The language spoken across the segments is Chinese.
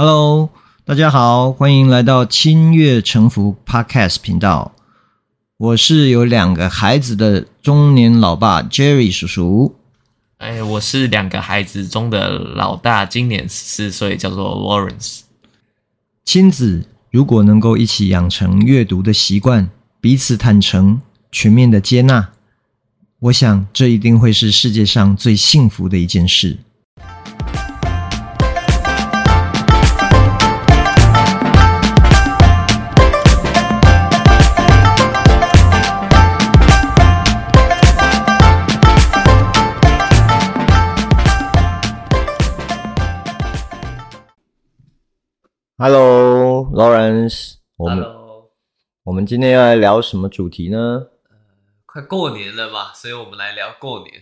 Hello，大家好，欢迎来到钦悦诚服 Podcast 频道。我是有两个孩子的中年老爸 Jerry 叔叔。哎，我是两个孩子中的老大，今年十四岁，叫做 Lawrence。亲子如果能够一起养成阅读的习惯，彼此坦诚，全面的接纳。我想，这一定会是世界上最幸福的一件事。Hello，Lawrence，我们，Hello. 我们今天要来聊什么主题呢？快过年了嘛，所以我们来聊过年。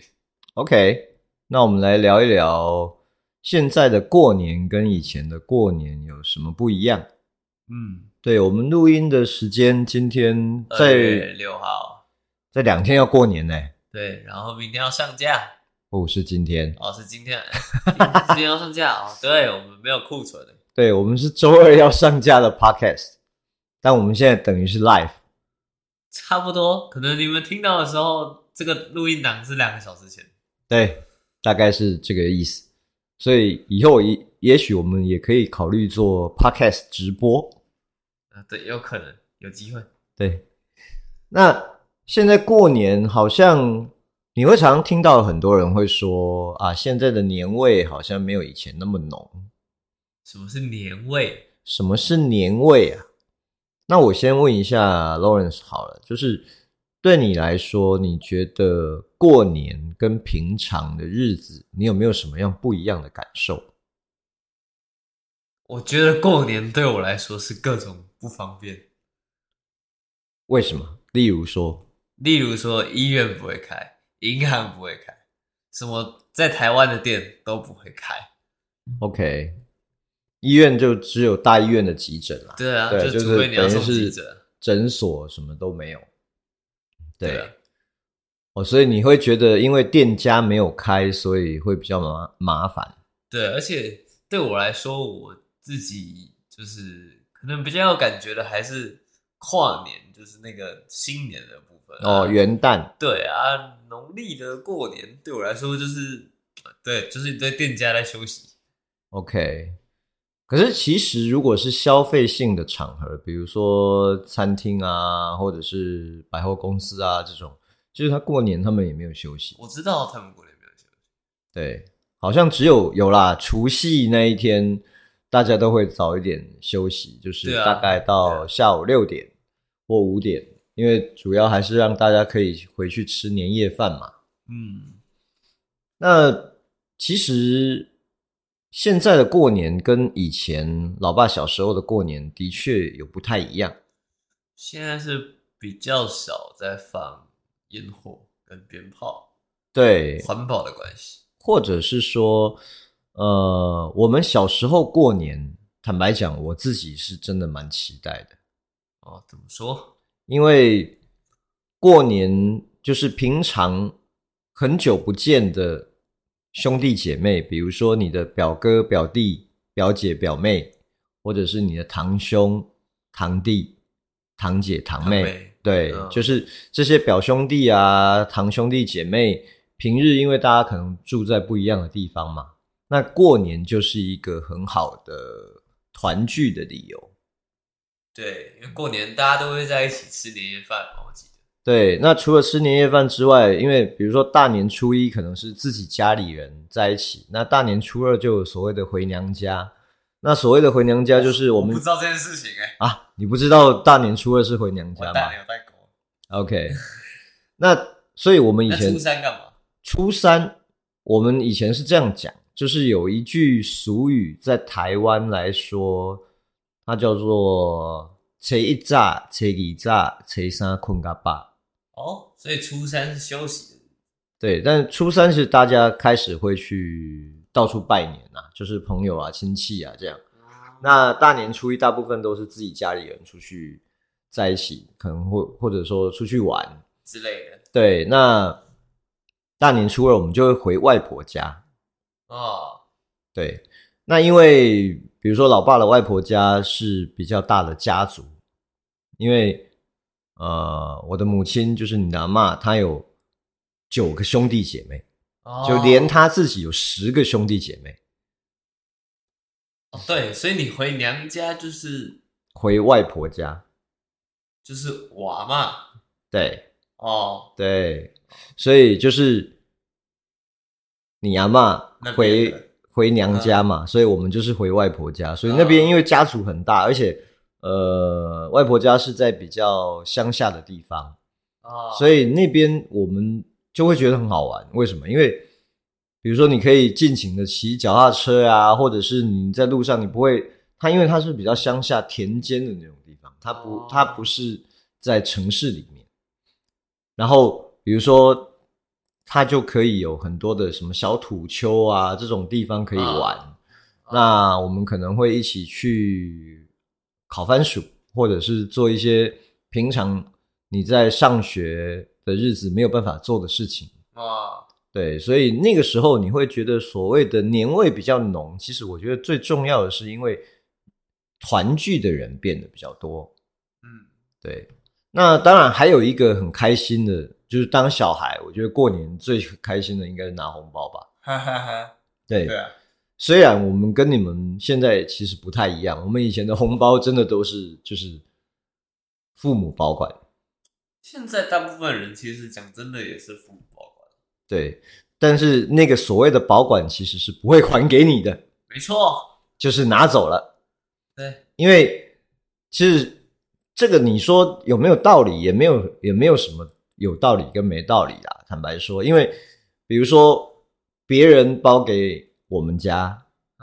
OK，那我们来聊一聊现在的过年跟以前的过年有什么不一样？嗯，对，我们录音的时间今天在二月六号，在两天要过年呢。对，然后明天要上架。哦，是今天。哦，是今天，今天要上架哦。对，我们没有库存。对，我们是周二要上架的 Podcast，但我们现在等于是 Live。差不多，可能你们听到的时候，这个录音档是两个小时前。对，大概是这个意思。所以以后也也许我们也可以考虑做 podcast 直播。啊，对，有可能有机会。对，那现在过年好像你会常常听到很多人会说啊，现在的年味好像没有以前那么浓。什么是年味？什么是年味啊？那我先问一下 Lawrence 好了，就是对你来说，你觉得过年跟平常的日子，你有没有什么样不一样的感受？我觉得过年对我来说是各种不方便。为什么？例如说，例如说医院不会开，银行不会开，什么在台湾的店都不会开。OK。医院就只有大医院的急诊啦，对啊，对，就除非你要送急诊，诊所什么都没有。对，对啊，哦，所以你会觉得因为店家没有开，所以会比较麻麻烦。对，而且对我来说，我自己就是可能比较有感觉的，还是跨年，就是那个新年的部分。哦，元旦。对啊，农历的过年对我来说就是，对，就是你在店家在休息。OK。可是，其实如果是消费性的场合，比如说餐厅啊，或者是百货公司啊这种，就是他过年他们也没有休息。我知道他们过年没有休息。对，好像只有有啦，除夕那一天大家都会早一点休息，就是大概到下午六点或五点，因为主要还是让大家可以回去吃年夜饭嘛。嗯，那其实。现在的过年跟以前老爸小时候的过年的确有不太一样。现在是比较少在放烟火跟鞭炮，对，环保的关系，或者是说，呃，我们小时候过年，坦白讲，我自己是真的蛮期待的。哦，怎么说？因为过年就是平常很久不见的。兄弟姐妹，比如说你的表哥、表弟、表姐、表妹，或者是你的堂兄、堂弟、堂姐、堂妹，堂妹对，嗯、就是这些表兄弟啊、堂兄弟姐妹，平日因为大家可能住在不一样的地方嘛，那过年就是一个很好的团聚的理由。对，因为过年大家都会在一起吃年夜饭，我记得。对，那除了吃年夜饭之外，因为比如说大年初一可能是自己家里人在一起，那大年初二就有所谓的回娘家。那所谓的回娘家就是我们我不知道这件事情哎、欸、啊，你不知道大年初二是回娘家吗？大年有带狗。OK，那所以我们以前初三干嘛？初三我们以前是这样讲，就是有一句俗语在台湾来说，它叫做“初一炸，初二炸，初三困到饱”。哦，所以初三是休息的，对，但初三是大家开始会去到处拜年啊，就是朋友啊、亲戚啊这样。那大年初一大部分都是自己家里人出去在一起，可能或或者说出去玩之类的。对，那大年初二我们就会回外婆家。哦，对，那因为比如说老爸的外婆家是比较大的家族，因为呃，我的母亲就是你的阿嬷，她有九个兄弟姐妹，哦、就连她自己有十个兄弟姐妹。哦，对，所以你回娘家就是回外婆家，就是我阿嬷。对，哦，对，所以就是你阿嬷回。回娘家嘛，所以我们就是回外婆家。所以那边因为家族很大，而且呃，外婆家是在比较乡下的地方啊，所以那边我们就会觉得很好玩。为什么？因为比如说你可以尽情的骑脚踏车啊，或者是你在路上，你不会它，因为它是比较乡下田间的那种地方，它不它不是在城市里面。然后比如说。它就可以有很多的什么小土丘啊，这种地方可以玩。啊、那我们可能会一起去烤番薯，或者是做一些平常你在上学的日子没有办法做的事情。啊，对，所以那个时候你会觉得所谓的年味比较浓。其实我觉得最重要的是，因为团聚的人变得比较多。嗯，对。那当然还有一个很开心的。就是当小孩，我觉得过年最开心的应该是拿红包吧。哈哈哈。对对啊，虽然我们跟你们现在其实不太一样，我们以前的红包真的都是就是父母保管。现在大部分人其实讲真的也是父母保管。对，但是那个所谓的保管其实是不会还给你的。没错，就是拿走了。对，因为其实这个你说有没有道理，也没有，也没有什么。有道理跟没道理啦，坦白说，因为比如说别人包给我们家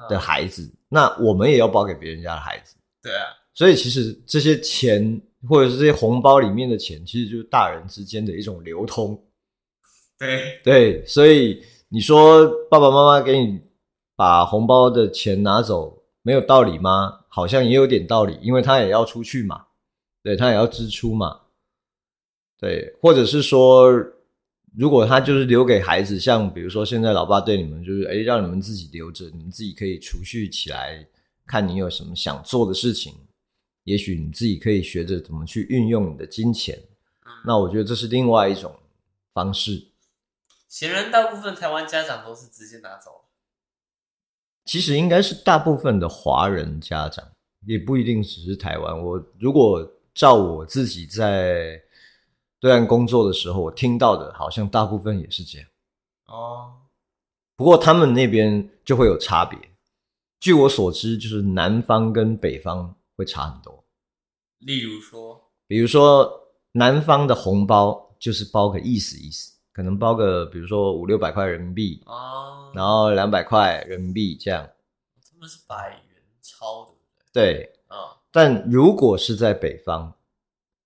的孩子，嗯、那我们也要包给别人家的孩子。对啊，所以其实这些钱或者是这些红包里面的钱，其实就是大人之间的一种流通。对 对，所以你说爸爸妈妈给你把红包的钱拿走，没有道理吗？好像也有点道理，因为他也要出去嘛，对，他也要支出嘛。对，或者是说，如果他就是留给孩子，像比如说现在老爸对你们就是，诶，让你们自己留着，你们自己可以储蓄起来，看你有什么想做的事情，也许你自己可以学着怎么去运用你的金钱。那我觉得这是另外一种方式。显然，大部分台湾家长都是直接拿走。其实应该是大部分的华人家长，也不一定只是台湾。我如果照我自己在。对岸工作的时候，我听到的好像大部分也是这样哦。不过他们那边就会有差别。据我所知，就是南方跟北方会差很多。例如说，比如说南方的红包就是包个意思意思，可能包个比如说五六百块人民币哦，然后两百块人民币这样。他们是百元钞，对不对？对，哦，但如果是在北方，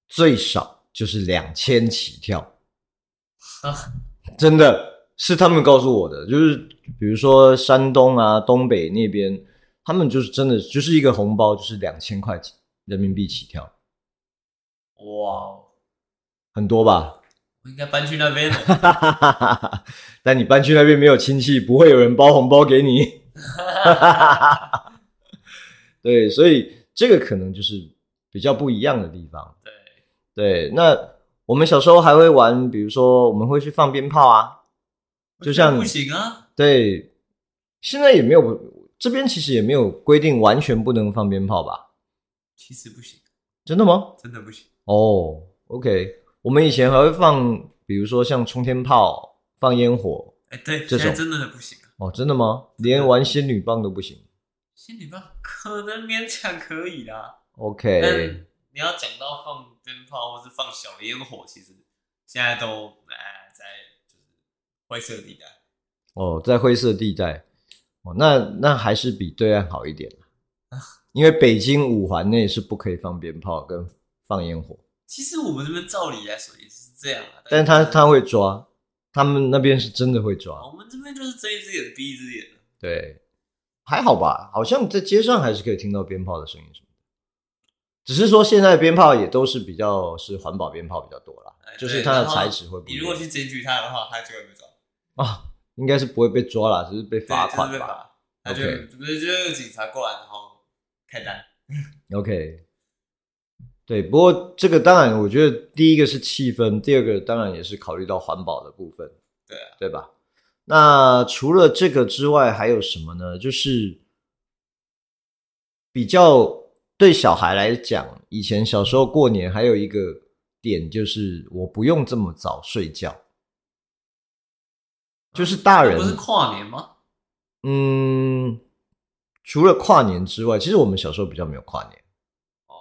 最少。就是两千起跳，啊，真的是他们告诉我的。就是比如说山东啊、东北那边，他们就是真的就是一个红包就是两千块人民币起跳。哇，很多吧？我应该搬去那边。但你搬去那边没有亲戚，不会有人包红包给你。对，所以这个可能就是比较不一样的地方。对。那我们小时候还会玩，比如说我们会去放鞭炮啊，就像不行啊。对，现在也没有，这边其实也没有规定完全不能放鞭炮吧？其实不行。真的吗？真的不行。哦，OK，我们以前还会放，比如说像冲天炮、放烟火，哎，对，这种真的不行。哦，真的吗？连玩仙女棒都不行？仙女棒可能勉强可以啦。OK。你要讲到放鞭炮或是放小烟火，其实现在都哎在就是灰色地带。哦，在灰色地带。哦，那那还是比对岸好一点。因为北京五环内是不可以放鞭炮跟放烟火。其实我们这边照理来说也是这样啊，但是他他会抓，他们那边是真的会抓。我们这边就是睁一只眼闭一只眼。对，还好吧？好像在街上还是可以听到鞭炮的声音。只是说现在的鞭炮也都是比较是环保鞭炮比较多啦，就是它的材质会不一样。你如果去检举他的话，他就会被抓。啊，应该是不会被抓啦，只是被罚款吧？他就不是就是警察过来，然后开单。OK，对，不过这个当然，我觉得第一个是气氛，第二个当然也是考虑到环保的部分，对啊，对吧？那除了这个之外，还有什么呢？就是比较对小孩来讲，以前小时候过年还有一个点就是我不用这么早睡觉，就是大人不是跨年吗？嗯。除了跨年之外，其实我们小时候比较没有跨年。哦，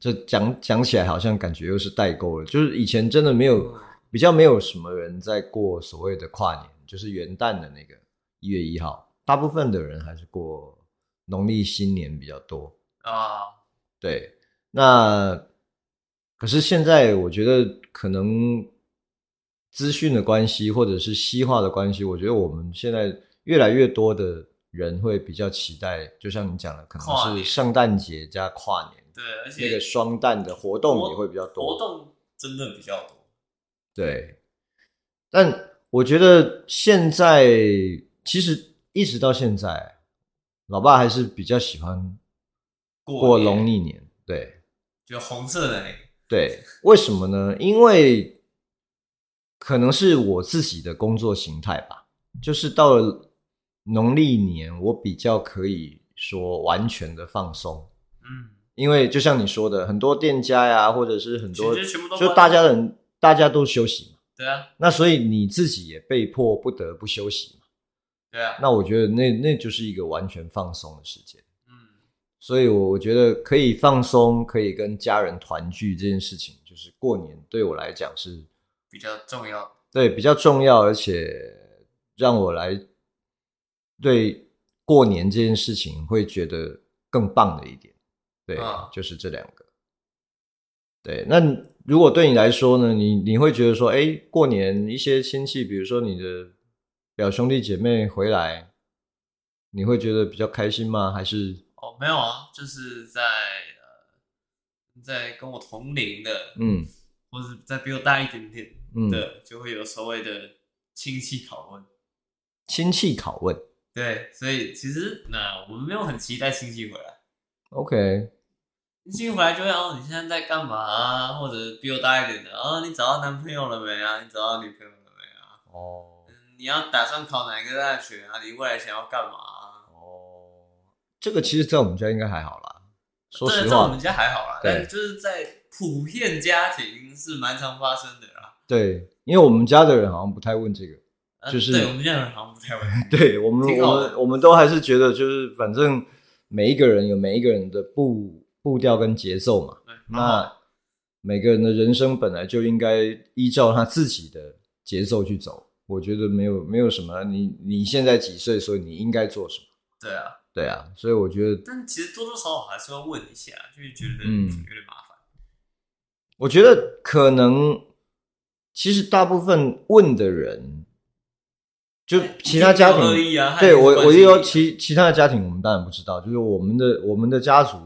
这讲讲起来好像感觉又是代沟了。就是以前真的没有，比较没有什么人在过所谓的跨年，就是元旦的那个一月一号，大部分的人还是过农历新年比较多啊。对，那可是现在我觉得可能资讯的关系，或者是西化的关系，我觉得我们现在越来越多的。人会比较期待，就像你讲的，可能是圣诞节加跨年，对，而且那个双旦的活动也会比较多，活动真的比较多。对，但我觉得现在其实一直到现在，老爸还是比较喜欢过农历年，对，就红色的那个，对，为什么呢？因为可能是我自己的工作形态吧，就是到了。农历年，我比较可以说完全的放松，嗯，因为就像你说的，很多店家呀，或者是很多，就大家人大家都休息嘛，对啊，那所以你自己也被迫不得不休息嘛，对啊，那我觉得那那就是一个完全放松的时间，嗯，所以我我觉得可以放松，可以跟家人团聚这件事情，就是过年对我来讲是比较重要，对，比较重要，而且让我来。对过年这件事情会觉得更棒的一点，对，啊、就是这两个。对，那如果对你来说呢？你你会觉得说，哎，过年一些亲戚，比如说你的表兄弟姐妹回来，你会觉得比较开心吗？还是？哦，没有啊，就是在呃，在跟我同龄的，嗯，或者在比我大一点点的，嗯、就会有所谓的亲戚拷问。亲戚拷问。对，所以其实那我们没有很期待亲戚回来。OK，亲戚回来就会哦，你现在在干嘛啊？或者比我大一点的啊、哦，你找到男朋友了没啊？你找到女朋友了没啊？哦、oh. 嗯，你要打算考哪个大学啊？你未来想要干嘛啊？哦，oh. 这个其实，在我们家应该还好啦。说实话，在我们家还好啦，对但就是在普遍家庭是蛮常发生的啦。对，因为我们家的人好像不太问这个。就是、啊、对我们家的人好像不太问。对我们，我们我们都还是觉得，就是反正每一个人有每一个人的步步调跟节奏嘛。对那每个人的人生本来就应该依照他自己的节奏去走。我觉得没有没有什么，你你现在几岁，所以你应该做什么？对啊，对啊。所以我觉得，但其实多多少少还是要问一下，就是觉得嗯有点麻烦、嗯。我觉得可能其实大部分问的人。就其他家庭，啊、对我，我也有其其他的家庭，我们当然不知道。就是我们的我们的家族，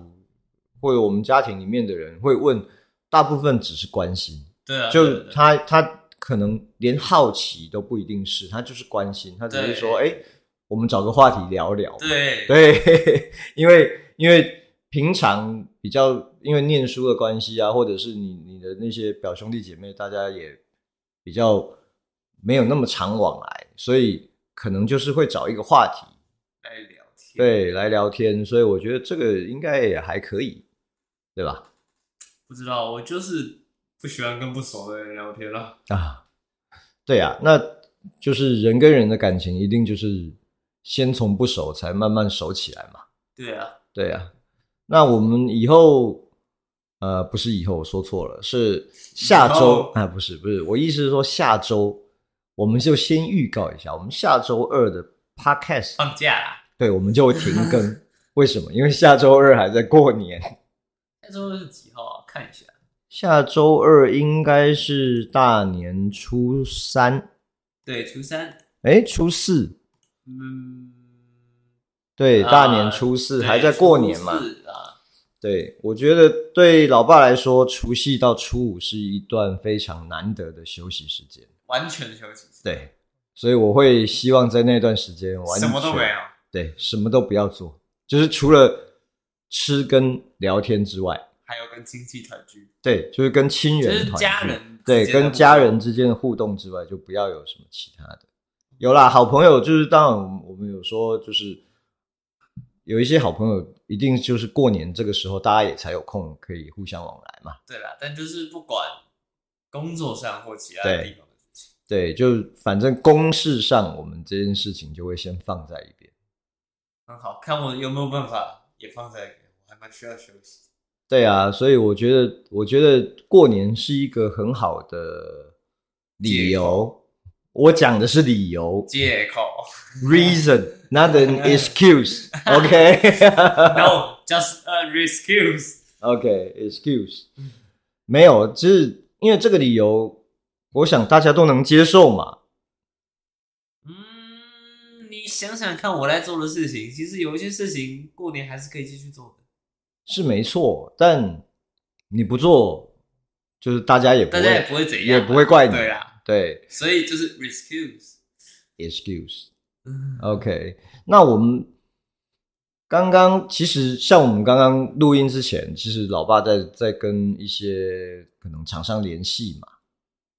或者我们家庭里面的人会问，大部分只是关心。对啊，就他他可能连好奇都不一定是，他就是关心，他只是说，哎对，我们找个话题聊聊。对对，因为因为平常比较因为念书的关系啊，或者是你你的那些表兄弟姐妹，大家也比较。没有那么常往来，所以可能就是会找一个话题来聊天，对，来聊天。所以我觉得这个应该也还可以，对吧？不知道，我就是不喜欢跟不熟的人聊天了啊。对啊，那就是人跟人的感情一定就是先从不熟，才慢慢熟起来嘛。对啊，对啊。那我们以后，呃，不是以后，我说错了，是下周啊，不是不是，我意思是说下周。我们就先预告一下，我们下周二的 podcast 放假啦。对，我们就会停更。为什么？因为下周二还在过年。下周二是几号啊？看一下。下周二应该是大年初三。对，初三。哎，初四。嗯。对，大年初四还在过年嘛？对，我觉得对老爸来说，除夕到初五是一段非常难得的休息时间。完全休息，对，所以我会希望在那段时间完全什么都没有，对，什么都不要做，就是除了吃跟聊天之外，还有跟亲戚团聚。对，就是跟亲人团聚，就是家人对，跟家人之间的互动之外，就不要有什么其他的。有啦，好朋友就是当然我们有说，就是有一些好朋友，一定就是过年这个时候，大家也才有空可以互相往来嘛。对啦，但就是不管工作上或其他地方的事情。对，就反正公事上，我们这件事情就会先放在一边。很好，看我有没有办法也放在一边，我还蛮需要休息。对啊，所以我觉得，我觉得过年是一个很好的理由。我讲的是理由，借口，reason，not an excuse。OK，no，just an excuse。OK，excuse。没有，就是因为这个理由。我想大家都能接受嘛。嗯，你想想看，我来做的事情，其实有一些事情过年还是可以继续做的。是没错，但你不做，就是大家也不会，大家也不会怎样，也不会怪你。对啊，对，所以就是 excuse，excuse。嗯，OK。那我们刚刚其实像我们刚刚录音之前，其实老爸在在跟一些可能厂商联系嘛。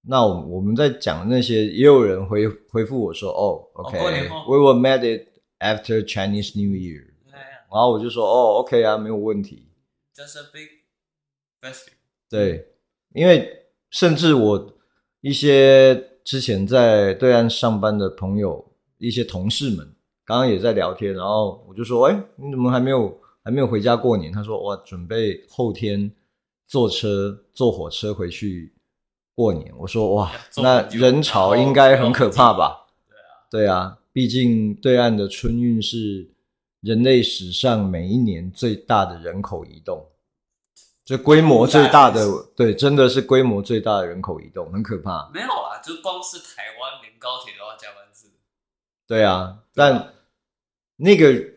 那我我们在讲那些，也有人回回复我说：“哦，OK，We were meet it after Chinese New Year。”然后我就说：“哦，OK 啊，没有问题。” Just a big festival。对，因为甚至我一些之前在对岸上班的朋友，一些同事们，刚刚也在聊天，然后我就说：“哎，你怎么还没有还没有回家过年？”他说：“哇，准备后天坐车坐火车回去。”过年，我说哇，那人潮应该很可怕吧？对啊，对啊，毕竟对岸的春运是人类史上每一年最大的人口移动，这规模最大的，对，真的是规模最大的人口移动，很可怕。没有啊，就光是台湾连高铁都要加班制。对啊，但那个。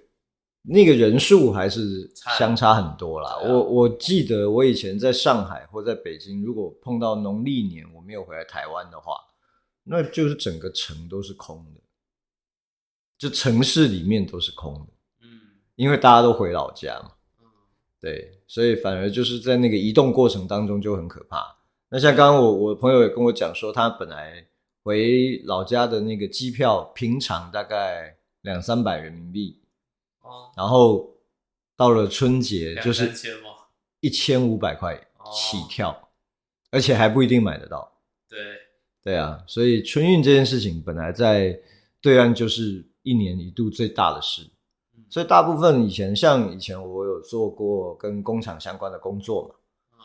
那个人数还是相差很多啦。我我记得我以前在上海或在北京，如果碰到农历年我没有回来台湾的话，那就是整个城都是空的，就城市里面都是空的。嗯，因为大家都回老家嘛。嗯，对，所以反而就是在那个移动过程当中就很可怕。那像刚刚我我朋友也跟我讲说，他本来回老家的那个机票，平常大概两三百人民币。然后到了春节就是一千五百块起跳，而且还不一定买得到。对对啊，所以春运这件事情本来在对岸就是一年一度最大的事，所以大部分以前像以前我有做过跟工厂相关的工作嘛，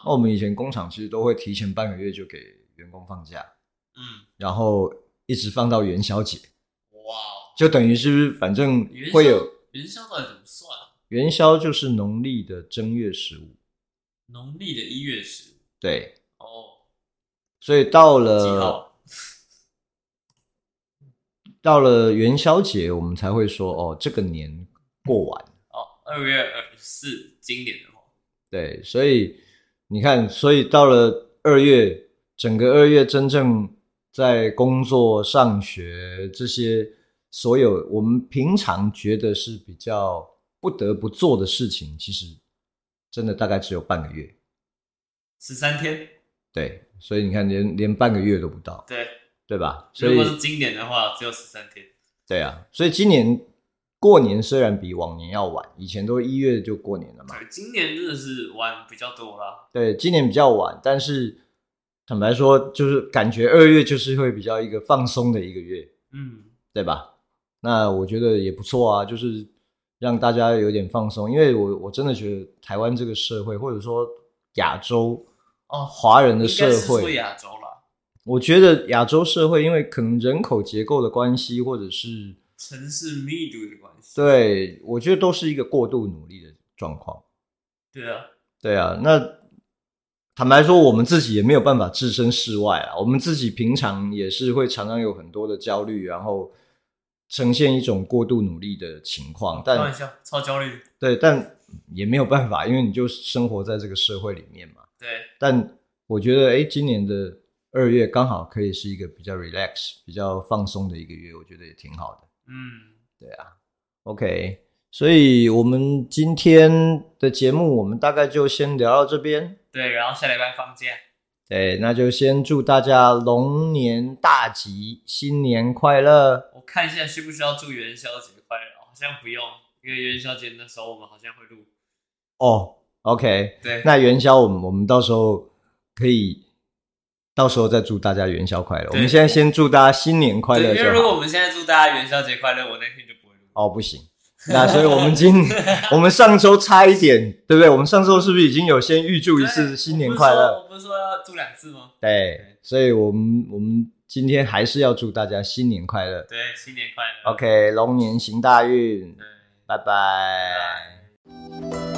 那我们以前工厂其实都会提前半个月就给员工放假，嗯，然后一直放到元宵节，哇，就等于是反正会有。元宵到底怎么算啊？元宵就是农历的正月十五，农历的一月十五。对，哦，所以到了？到了元宵节，我们才会说哦，这个年过完。哦，二月二十四，今年的话。对，所以你看，所以到了二月，整个二月真正在工作、上学这些。所有我们平常觉得是比较不得不做的事情，其实真的大概只有半个月，十三天。对，所以你看连，连连半个月都不到，对对吧？所以如果是今年的话，只有十三天。对啊，所以今年过年虽然比往年要晚，以前都一月就过年了嘛。对，今年真的是晚比较多啦。对，今年比较晚，但是坦白说，就是感觉二月就是会比较一个放松的一个月，嗯，对吧？那我觉得也不错啊，就是让大家有点放松，因为我我真的觉得台湾这个社会，或者说亚洲哦，华人的社会，亚洲啦。我觉得亚洲社会，因为可能人口结构的关系，或者是城市密度的关系，对，我觉得都是一个过度努力的状况。对啊，对啊。那坦白说，我们自己也没有办法置身事外啊。我们自己平常也是会常常有很多的焦虑，然后。呈现一种过度努力的情况，但开玩笑，超焦虑。对，但也没有办法，因为你就生活在这个社会里面嘛。对。但我觉得，哎，今年的二月刚好可以是一个比较 relax、比较放松的一个月，我觉得也挺好的。嗯，对啊。OK，所以我们今天的节目，我们大概就先聊到这边。对，然后下礼拜放假。对，那就先祝大家龙年大吉，新年快乐。我看一下需不需要祝元宵节快乐，好像不用，因为元宵节那时候我们好像会录。哦，OK，对，那元宵我们我们到时候可以到时候再祝大家元宵快乐。我们现在先祝大家新年快乐。因为如果我们现在祝大家元宵节快乐，我那天就不会录。哦，不行。那所以，我们今 我们上周差一点，对不对？我们上周是不是已经有先预祝一次新年快乐？我不是说要祝两次吗？对，所以我们我们今天还是要祝大家新年快乐。对，新年快乐。OK，龙年行大运。对，拜拜。